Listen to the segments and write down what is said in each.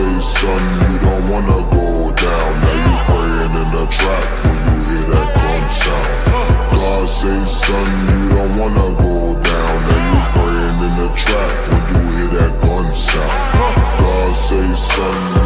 say, son, you don't wanna go down. Now you praying in the trap when you hear that gun sound. God say, son, you don't wanna go down. Now you praying in the trap when you hear that gun sound. God say, son,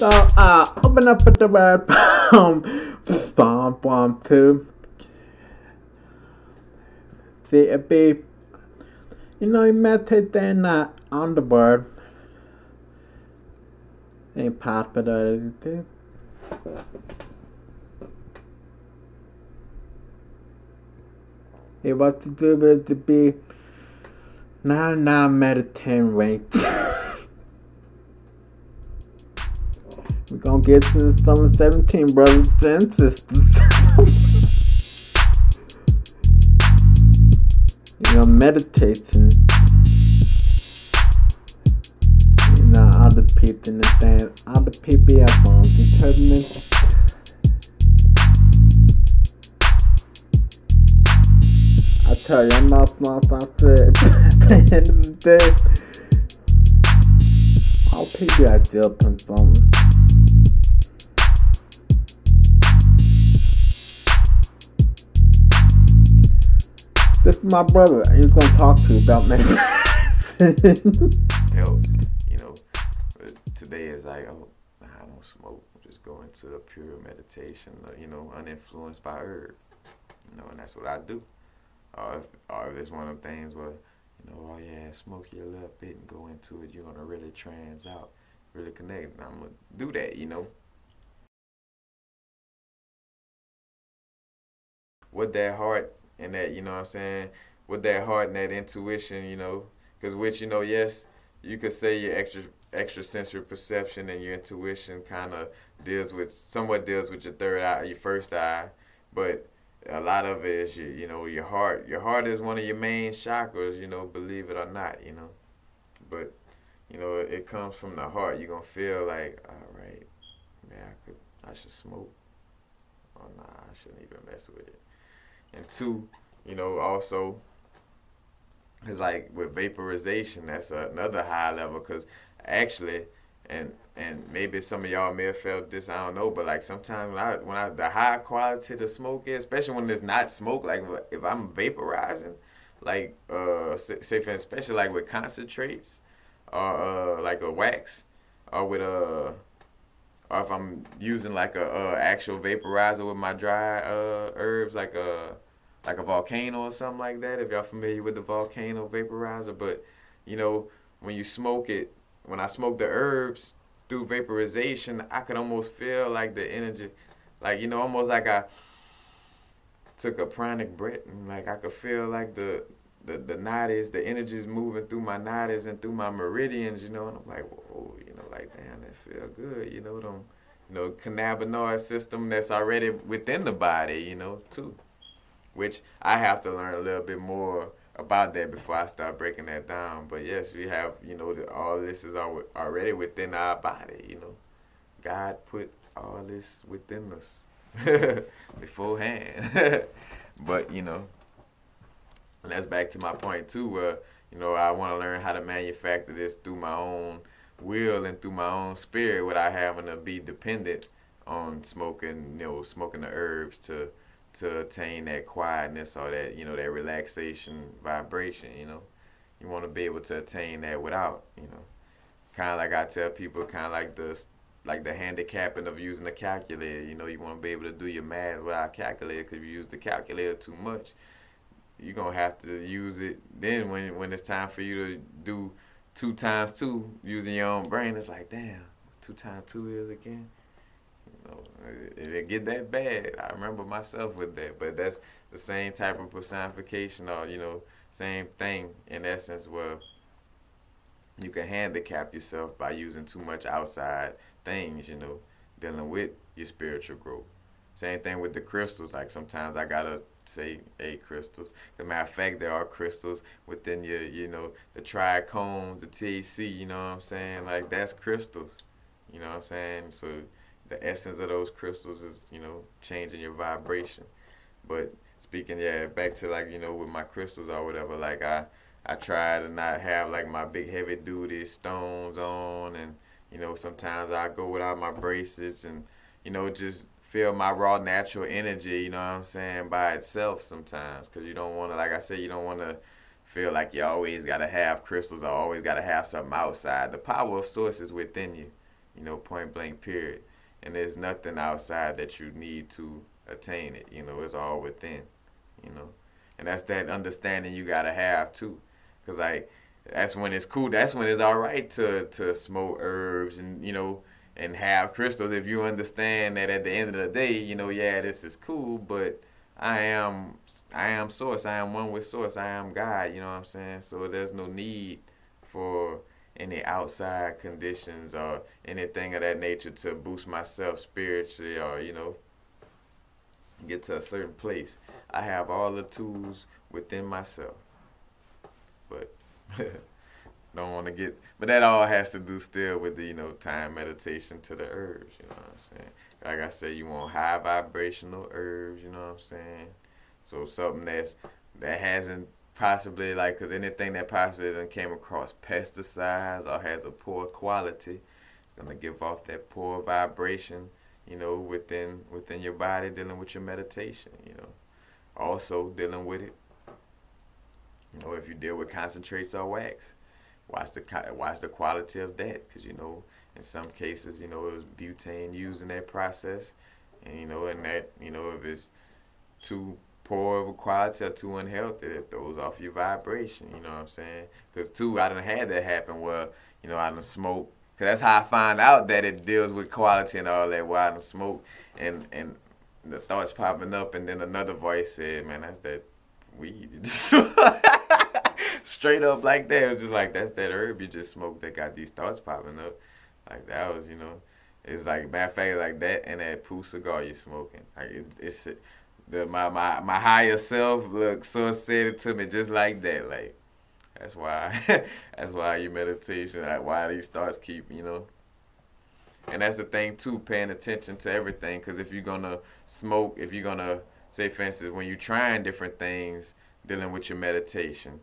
so uh open up at the word bomb bomb bomb two. See it be you know you meditate there not on the word. Ain't part but uh It was to do with to be now now meditating right. We're gonna get to summer 17, brothers and sisters. you know, meditating. You know, other people in the thing, other people have on determined. I tell you, I'm not not not it. At the end of the day, all people are deal with This is my brother, he's gonna talk to you about medicine. helps. You know, today is like, oh, I don't smoke. I'm just go into a pure meditation. You know, uninfluenced by herb. You know, and that's what I do. Or if, or if it's one of things where, you know, oh yeah, smoke your little bit and go into it. You're gonna really trans out, really connect. And I'm gonna do that. You know. With that heart and that, you know what I'm saying? With that heart and that intuition, you know, because which, you know, yes, you could say your extra extrasensory perception and your intuition kind of deals with somewhat deals with your third eye, your first eye, but a lot of it is your, you know, your heart. Your heart is one of your main chakras, you know, believe it or not, you know. But you know, it comes from the heart. You're gonna feel like, all right, man, I could, I should smoke. Oh nah, I shouldn't even mess with it. And two, you know, also, it's like with vaporization, that's another high level. Cause actually, and and maybe some of y'all may have felt this, I don't know, but like sometimes when I when I the high quality the smoke is, especially when it's not smoke, like if I'm vaporizing, like uh say for especially like with concentrates, or uh like a wax, or with a or if I'm using like a, uh actual vaporizer with my dry uh herbs, like a like a volcano or something like that. If y'all familiar with the volcano vaporizer, but you know when you smoke it, when I smoke the herbs through vaporization, I could almost feel like the energy, like you know, almost like I took a pranic breath, and like I could feel like the the the nadis, the energies moving through my nadis and through my meridians, you know, and I'm like, whoa, you know, like damn, that feel good, you know, them, you know, cannabinoid system that's already within the body, you know, too, which I have to learn a little bit more about that before I start breaking that down. But yes, we have, you know, the, all this is al- already within our body, you know, God put all this within us beforehand, but you know. And that's back to my point too, where you know I want to learn how to manufacture this through my own will and through my own spirit, without having to be dependent on smoking, you know, smoking the herbs to to attain that quietness or that you know that relaxation vibration. You know, you want to be able to attain that without, you know, kind of like I tell people, kind of like the like the handicapping of using a calculator. You know, you want to be able to do your math without a calculator because you use the calculator too much you're gonna have to use it. Then when when it's time for you to do two times two using your own brain it's like damn two times two is again? You know it, it get that bad. I remember myself with that but that's the same type of personification or you know same thing in essence where you can handicap yourself by using too much outside things you know dealing with your spiritual growth. Same thing with the crystals. Like sometimes i gotta say a crystals. As a matter of fact, there are crystals within your, you know, the trichomes, the THC. You know what I'm saying? Like that's crystals. You know what I'm saying? So the essence of those crystals is, you know, changing your vibration. But speaking, yeah, back to like, you know, with my crystals or whatever, like I I try to not have like my big heavy duty stones on and you know, sometimes I go without my bracelets and, you know, just feel my raw natural energy, you know what I'm saying, by itself sometimes. Because you don't want to, like I said, you don't want to feel like you always got to have crystals or always got to have something outside. The power of source is within you, you know, point blank, period. And there's nothing outside that you need to attain it, you know, it's all within, you know. And that's that understanding you got to have too. Because, like, that's when it's cool. That's when it's all right to to smoke herbs and you know and have crystals if you understand that at the end of the day, you know, yeah, this is cool, but I am I am source. I am one with source. I am God, you know what I'm saying? So there's no need for any outside conditions or anything of that nature to boost myself spiritually or, you know, get to a certain place. I have all the tools within myself. But don't want to get, but that all has to do still with the you know time meditation to the herbs. You know what I'm saying? Like I said, you want high vibrational herbs. You know what I'm saying? So something that's that hasn't possibly like because anything that possibly done came across pesticides or has a poor quality, it's gonna give off that poor vibration. You know, within within your body, dealing with your meditation. You know, also dealing with it. You know, if you deal with concentrates or wax, watch the watch the quality of that because you know in some cases you know it was butane used in that process. And you know and that you know if it's too poor of a quality or too unhealthy it throws off your vibration you know what i'm saying? Because too i done had that happen where you know i done smoke because that's how i find out that it deals with quality and all that where i done smoke and and the thoughts popping up and then another voice said man that's that weed straight up like that. It was just like that's that herb you just smoked that got these thoughts popping up. Like that was, you know, it's like matter of fact like that and that poo cigar you smoking. Like it, it's the my my my higher self look so said it to me just like that. Like that's why that's why your meditation, like why these thoughts keep, you know. And that's the thing too, paying attention to everything. Because if you're gonna smoke, if you're gonna say, for instance, when you're trying different things, dealing with your meditation,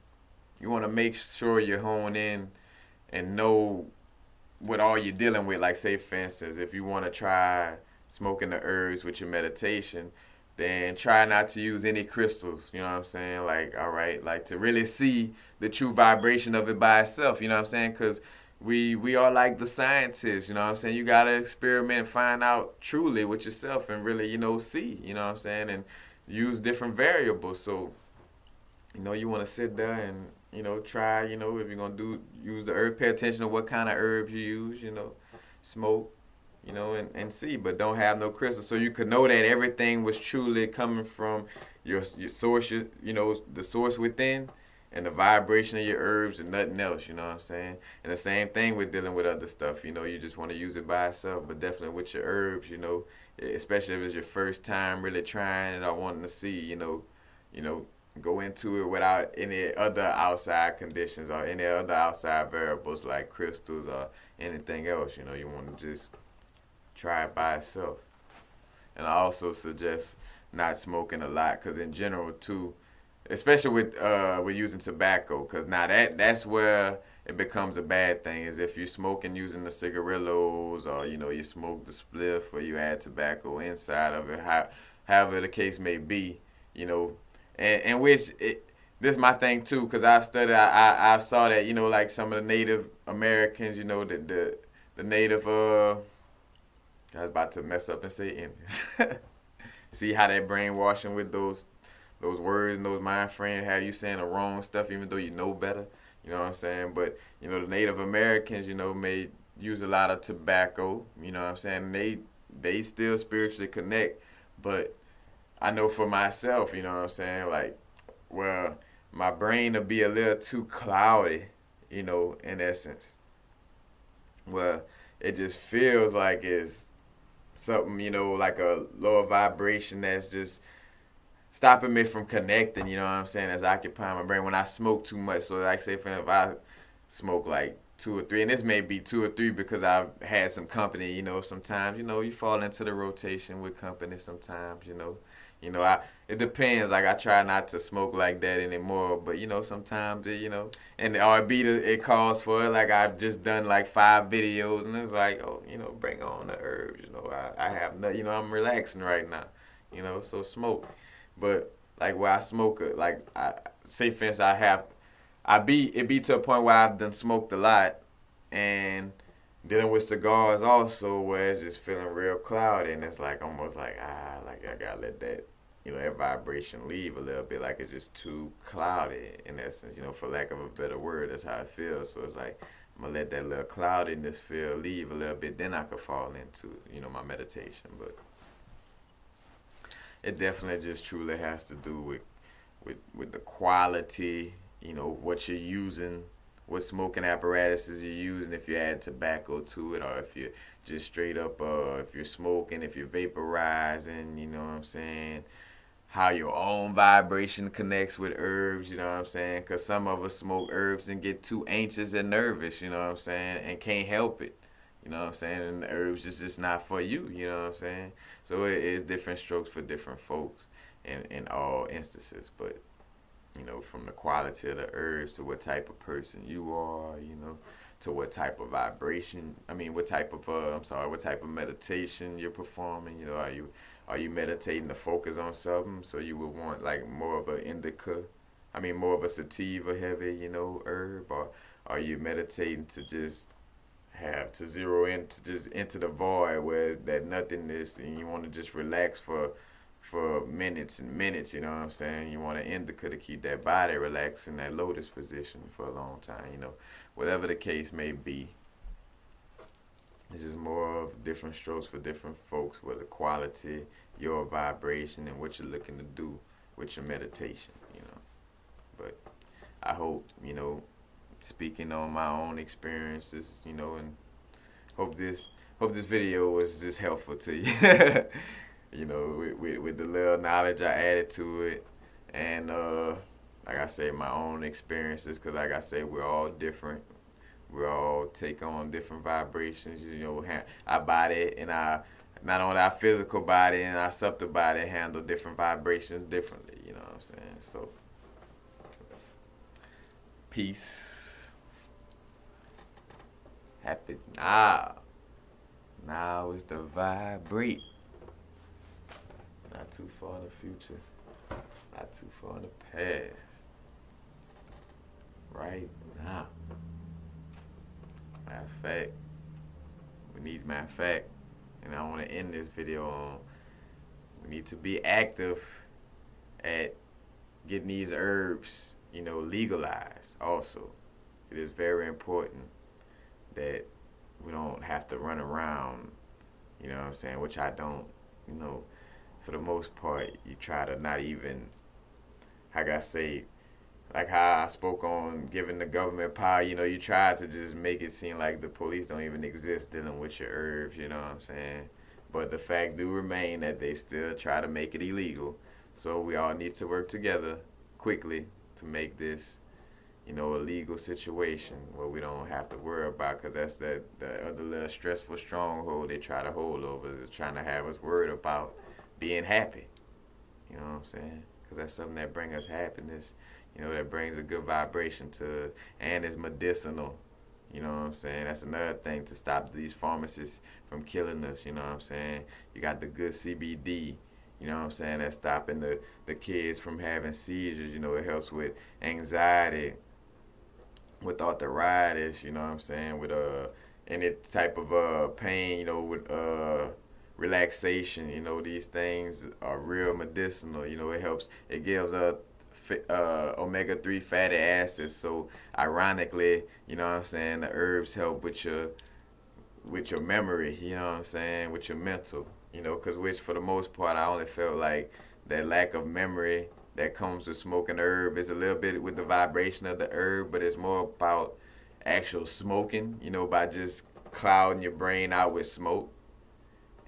you want to make sure you hone in and know what all you're dealing with. Like, say, for instance, if you want to try smoking the herbs with your meditation, then try not to use any crystals. You know what I'm saying? Like, all right, like to really see the true vibration of it by itself. You know what I'm saying? Because we we are like the scientists. You know what I'm saying? You gotta experiment, find out truly with yourself, and really, you know, see. You know what I'm saying? And use different variables. So, you know, you want to sit there and you know, try, you know, if you're gonna do use the herb, pay attention to what kind of herbs you use, you know, smoke, you know, and, and see, but don't have no crystals. So you could know that everything was truly coming from your your source, your, you know, the source within and the vibration of your herbs and nothing else, you know what I'm saying? And the same thing with dealing with other stuff, you know, you just want to use it by itself, but definitely with your herbs, you know, especially if it's your first time really trying it or wanting to see, you know, you know, go into it without any other outside conditions or any other outside variables like crystals or anything else. You know, you want to just try it by itself. And I also suggest not smoking a lot because in general too, especially with uh with using tobacco, because now that that's where it becomes a bad thing is if you're smoking using the cigarillos or you know you smoke the spliff or you add tobacco inside of it, how, however the case may be, you know and, and which it, this is my thing too, because I've studied, I, I I saw that you know like some of the Native Americans, you know the the the Native uh, I was about to mess up and say Indians. See how that brainwashing with those those words and those mind frames have you saying the wrong stuff even though you know better. You know what I'm saying? But you know the Native Americans, you know, may use a lot of tobacco. You know what I'm saying? They they still spiritually connect, but I know for myself, you know what I'm saying? Like, well, my brain will be a little too cloudy, you know, in essence. Well, it just feels like it's something, you know, like a lower vibration that's just stopping me from connecting. You know what I'm saying? As occupying my brain when I smoke too much. So like say for if I smoke like two or three, and this may be two or three because I've had some company. You know, sometimes you know you fall into the rotation with company. Sometimes you know, you know I it depends. Like I try not to smoke like that anymore, but you know sometimes it, you know, and the RB it calls for it. Like I've just done like five videos, and it's like oh you know bring on the herbs. You know I I have no, you know I'm relaxing right now. You know so smoke, but like where I smoke uh, like I say for instance I have I be it be to a point where I've done smoked a lot and dealing with cigars also where it's just feeling real cloudy and it's like almost like ah like I gotta let that you know that vibration leave a little bit. Like it's just too cloudy in essence you know for lack of a better word. That's how it feels. So it's like I'm gonna let that little cloudiness feel leave a little bit. Then I could fall into you know my meditation. But it definitely just truly has to do with with with the quality you know what you're using what smoking apparatuses you're using if you add tobacco to it or if you're just straight up uh if you're smoking if you're vaporizing you know what i'm saying? How your own vibration connects with herbs you know what i'm saying? Because some of us smoke herbs and get too anxious and nervous you know what i'm saying? And can't help it you know what i'm saying? And the herbs is just not for you you know what i'm saying? So it is different strokes for different folks in in all instances but you know, from the quality of the herbs to what type of person you are, you know, to what type of vibration. I mean, what type of uh, I'm sorry, what type of meditation you're performing. You know, are you are you meditating to focus on something? So you would want like more of an indica. I mean, more of a sativa heavy, you know, herb, or are you meditating to just have to zero in to just into the void where that nothingness and you want to just relax for for minutes and minutes, you know what I'm saying? You want to indica to keep that body relaxed in that lotus position for a long time, you know. Whatever the case may be. This is more of different strokes for different folks with the quality, your vibration, and what you're looking to do with your meditation, you know. But I hope, you know, speaking on my own experiences, you know, and hope this hope this video was just helpful to you. you know, with, with, with, the little knowledge I added to it, and uh, like I say, my own experiences, because like I say, we're all different. We all take on different vibrations. You know, our body and our not only our physical body and our subtle body handle different vibrations differently. You know what I'm saying? So, peace. Happy now. Now is the vibrate. Too far in the future. Not too far in the past. Right now. Matter of fact, we need matter of fact, and I want to end this video on we need to be active at getting these herbs, you know, legalized also. It is very important that we don't have to run around, you know what I'm saying, which I don't, you know, for the most part, you try to not even, how can I say, like how I spoke on giving the government power, you know, you try to just make it seem like the police don't even exist dealing with your herbs, you know what I'm saying? But the fact do remain that they still try to make it illegal. So we all need to work together quickly to make this, you know, a legal situation where we don't have to worry about, because that's that the other little stressful stronghold they try to hold over is trying to have us worried about being happy. You know what I'm saying? Because that's something that brings us happiness. You know, that brings a good vibration to and it's medicinal. You know what I'm saying? That's another thing to stop these pharmacists from killing us. You know what I'm saying? You got the good CBD. You know what I'm saying? That's stopping the, the kids from having seizures. You know, it helps with anxiety, with arthritis. You know what I'm saying? With uh any type of uh pain. You know, with uh relaxation. You know, these things are real medicinal. You know, it helps. It gives a uh, omega three fatty acids. So ironically, you know what I'm saying, the herbs help with your with your memory. You know what I'm saying, with your mental. You know, because which for the most part, I only felt like that lack of memory that comes with smoking herb is a little bit with the vibration of the herb, but it's more about actual smoking. You know, by just clouding your brain out with smoke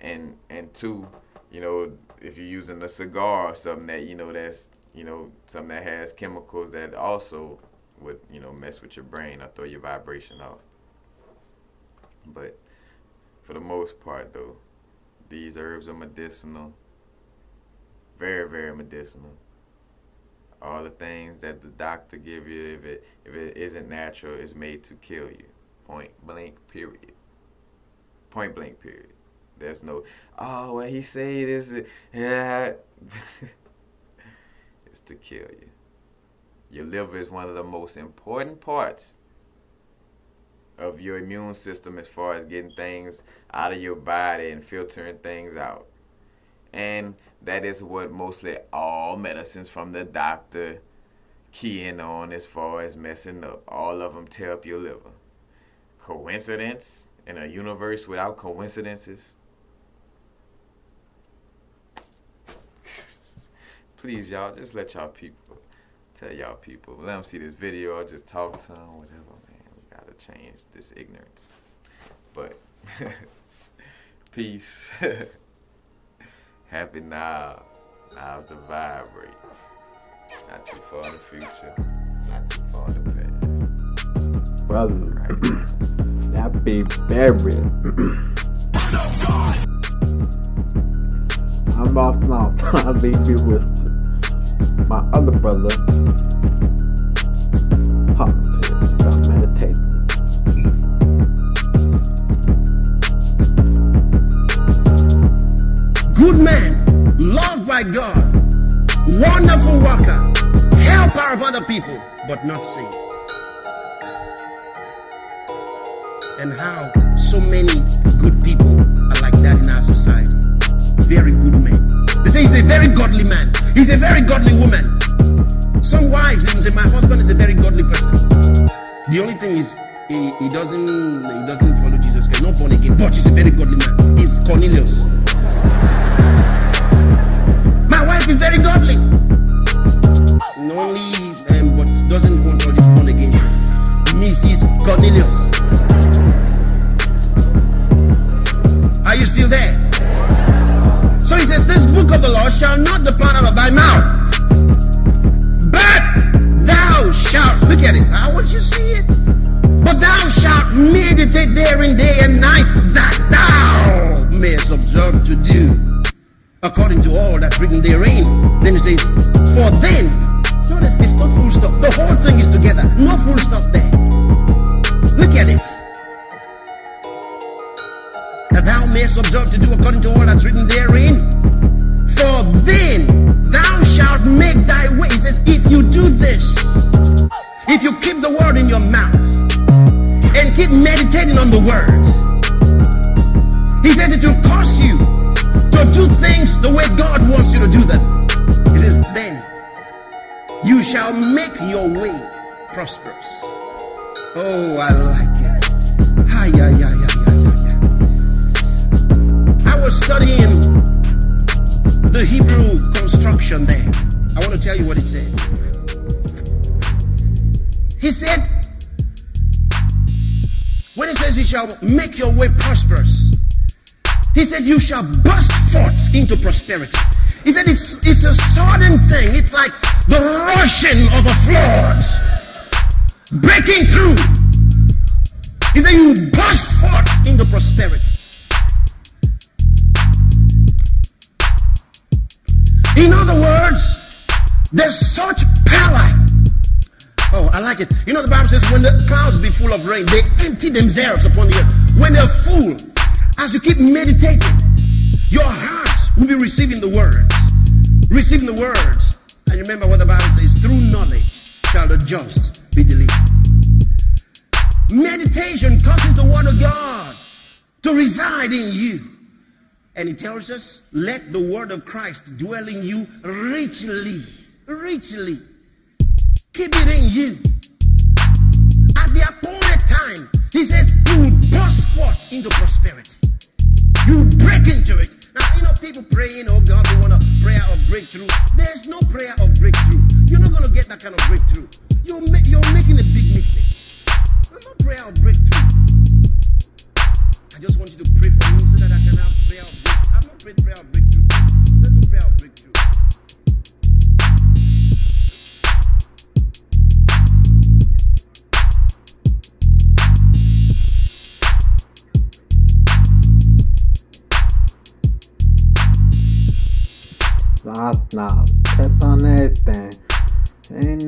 and and two, you know, if you're using a cigar or something that you know that's you know something that has chemicals that also would you know mess with your brain or throw your vibration off. But for the most part, though, these herbs are medicinal. Very, very medicinal. All the things that the doctor give you, if it if it isn't natural, is made to kill you. Point blank. Period. Point blank. Period. There's no, oh, what he say this, yeah. it's to kill you. Your liver is one of the most important parts of your immune system as far as getting things out of your body and filtering things out. And that is what mostly all medicines from the doctor key in on as far as messing up. All of them tear up your liver. Coincidence in a universe without coincidences? Please, y'all, just let y'all people tell y'all people. Let them see this video or just talk to them, whatever, man. We gotta change this ignorance. But peace. Happy now. Now's the vibrate. Not too far in the future. Not too far in the past. Brother, that be buried. I'm off now. I'll leave you with my other brother, Papa Pit, about meditating. good man, loved by God, wonderful worker, helper of other people, but not saved. And how so many good people are like that in our society. Very good men. Say he's a very godly man. He's a very godly woman. Some wives even say my husband is a very godly person. The only thing is he, he doesn't he doesn't follow Jesus Christ, not born again, but he's a very godly man. He's Cornelius. My wife is very godly. Only, um, but doesn't want all this written therein. Then he says, For then, notice it's not full stop. The whole thing is together, no full stop there. Look at it. That thou mayest observe to do according to all that's written therein. For then thou shalt make thy way. He says, If you do this, if you keep the word in your mouth and keep meditating on the word, he says it will cause you to do things the way God wants you to do them. He says, then you shall make your way prosperous. Oh, I like it. Hi, yeah, yeah, yeah, yeah, yeah. I was studying the Hebrew construction there. I want to tell you what it said. He said, when it says you shall make your way prosperous, he said, You shall burst forth into prosperity. He said, It's, it's a sudden thing. It's like the rushing of a flood breaking through. He said, You burst forth into prosperity. In other words, there's such power. Oh, I like it. You know, the Bible says, When the clouds be full of rain, they empty themselves upon the earth. When they're full, as you keep meditating, your heart will be receiving the word. Receiving the word. And remember what the Bible says through knowledge shall the just be delivered. Meditation causes the word of God to reside in you. And it tells us, let the word of Christ dwell in you richly. Richly. Keep it in you. At the appointed time, he says, you will burst forth into prosperity. You break into it. Now, you know, people praying, oh God, we want a prayer of breakthrough. There's no prayer of breakthrough. You're not going to get that kind of breakthrough. You're, ma- you're making a big mistake. There's no prayer of breakthrough. I just want you to pray for me so that I can have prayer of breakthrough. I'm not praying prayer of breakthrough. Mouth now. Tip on anything. Ain't